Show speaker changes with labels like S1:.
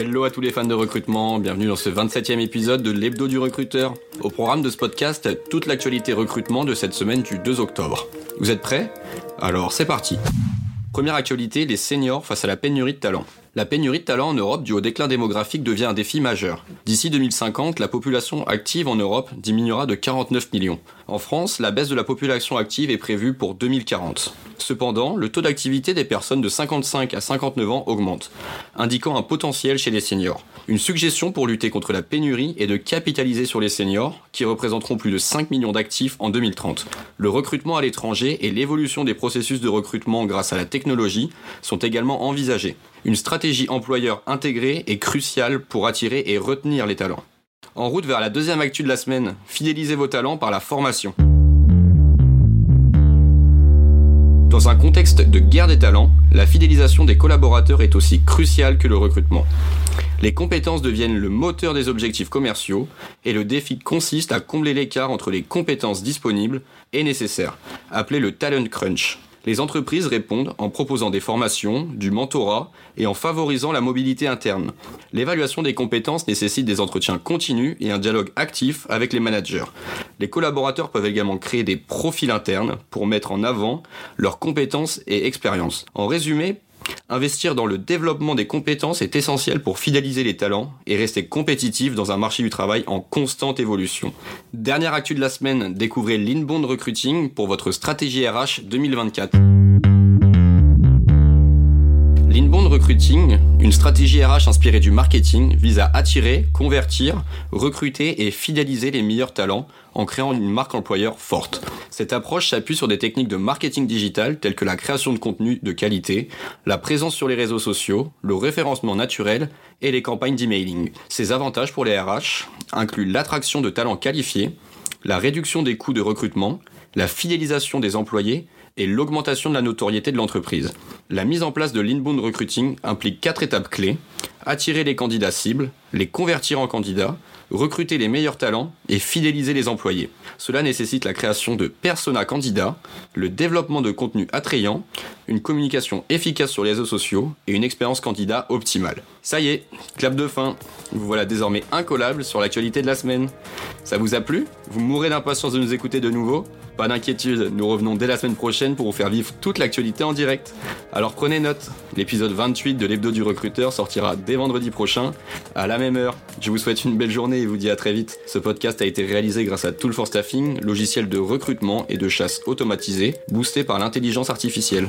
S1: Hello à tous les fans de recrutement, bienvenue dans ce 27e épisode de l'Hebdo du recruteur. Au programme de ce podcast, toute l'actualité recrutement de cette semaine du 2 octobre. Vous êtes prêts? Alors c'est parti. Première actualité, les seniors face à la pénurie de talent. La pénurie de talent en Europe due au déclin démographique devient un défi majeur. D'ici 2050, la population active en Europe diminuera de 49 millions. En France, la baisse de la population active est prévue pour 2040. Cependant, le taux d'activité des personnes de 55 à 59 ans augmente, indiquant un potentiel chez les seniors. Une suggestion pour lutter contre la pénurie est de capitaliser sur les seniors, qui représenteront plus de 5 millions d'actifs en 2030. Le recrutement à l'étranger et l'évolution des processus de recrutement grâce à la technologie sont également envisagés. Une stratégie employeur intégrée est cruciale pour attirer et retenir les talents. En route vers la deuxième actu de la semaine, fidélisez vos talents par la formation. Dans un contexte de guerre des talents, la fidélisation des collaborateurs est aussi cruciale que le recrutement. Les compétences deviennent le moteur des objectifs commerciaux et le défi consiste à combler l'écart entre les compétences disponibles et nécessaires, appelé le talent crunch. Les entreprises répondent en proposant des formations, du mentorat et en favorisant la mobilité interne. L'évaluation des compétences nécessite des entretiens continus et un dialogue actif avec les managers. Les collaborateurs peuvent également créer des profils internes pour mettre en avant leurs compétences et expériences. En résumé, Investir dans le développement des compétences est essentiel pour fidéliser les talents et rester compétitif dans un marché du travail en constante évolution. Dernière actu de la semaine, découvrez l'Inbound Recruiting pour votre stratégie RH 2024. L'inbound recruiting, une stratégie RH inspirée du marketing, vise à attirer, convertir, recruter et fidéliser les meilleurs talents en créant une marque employeur forte. Cette approche s'appuie sur des techniques de marketing digital telles que la création de contenu de qualité, la présence sur les réseaux sociaux, le référencement naturel et les campagnes d'emailing. Ces avantages pour les RH incluent l'attraction de talents qualifiés, la réduction des coûts de recrutement, la fidélisation des employés et l'augmentation de la notoriété de l'entreprise. La mise en place de l'inbound recruiting implique quatre étapes clés attirer les candidats cibles, les convertir en candidats, recruter les meilleurs talents et fidéliser les employés. Cela nécessite la création de persona candidats, le développement de contenus attrayants, une communication efficace sur les réseaux sociaux et une expérience candidat optimale. Ça y est, clap de fin. Vous voilà désormais incollable sur l'actualité de la semaine. Ça vous a plu Vous mourrez d'impatience de nous écouter de nouveau pas d'inquiétude, nous revenons dès la semaine prochaine pour vous faire vivre toute l'actualité en direct. Alors prenez note, l'épisode 28 de l'hebdo du recruteur sortira dès vendredi prochain, à la même heure. Je vous souhaite une belle journée et vous dis à très vite. Ce podcast a été réalisé grâce à Tool for Staffing, logiciel de recrutement et de chasse automatisé, boosté par l'intelligence artificielle.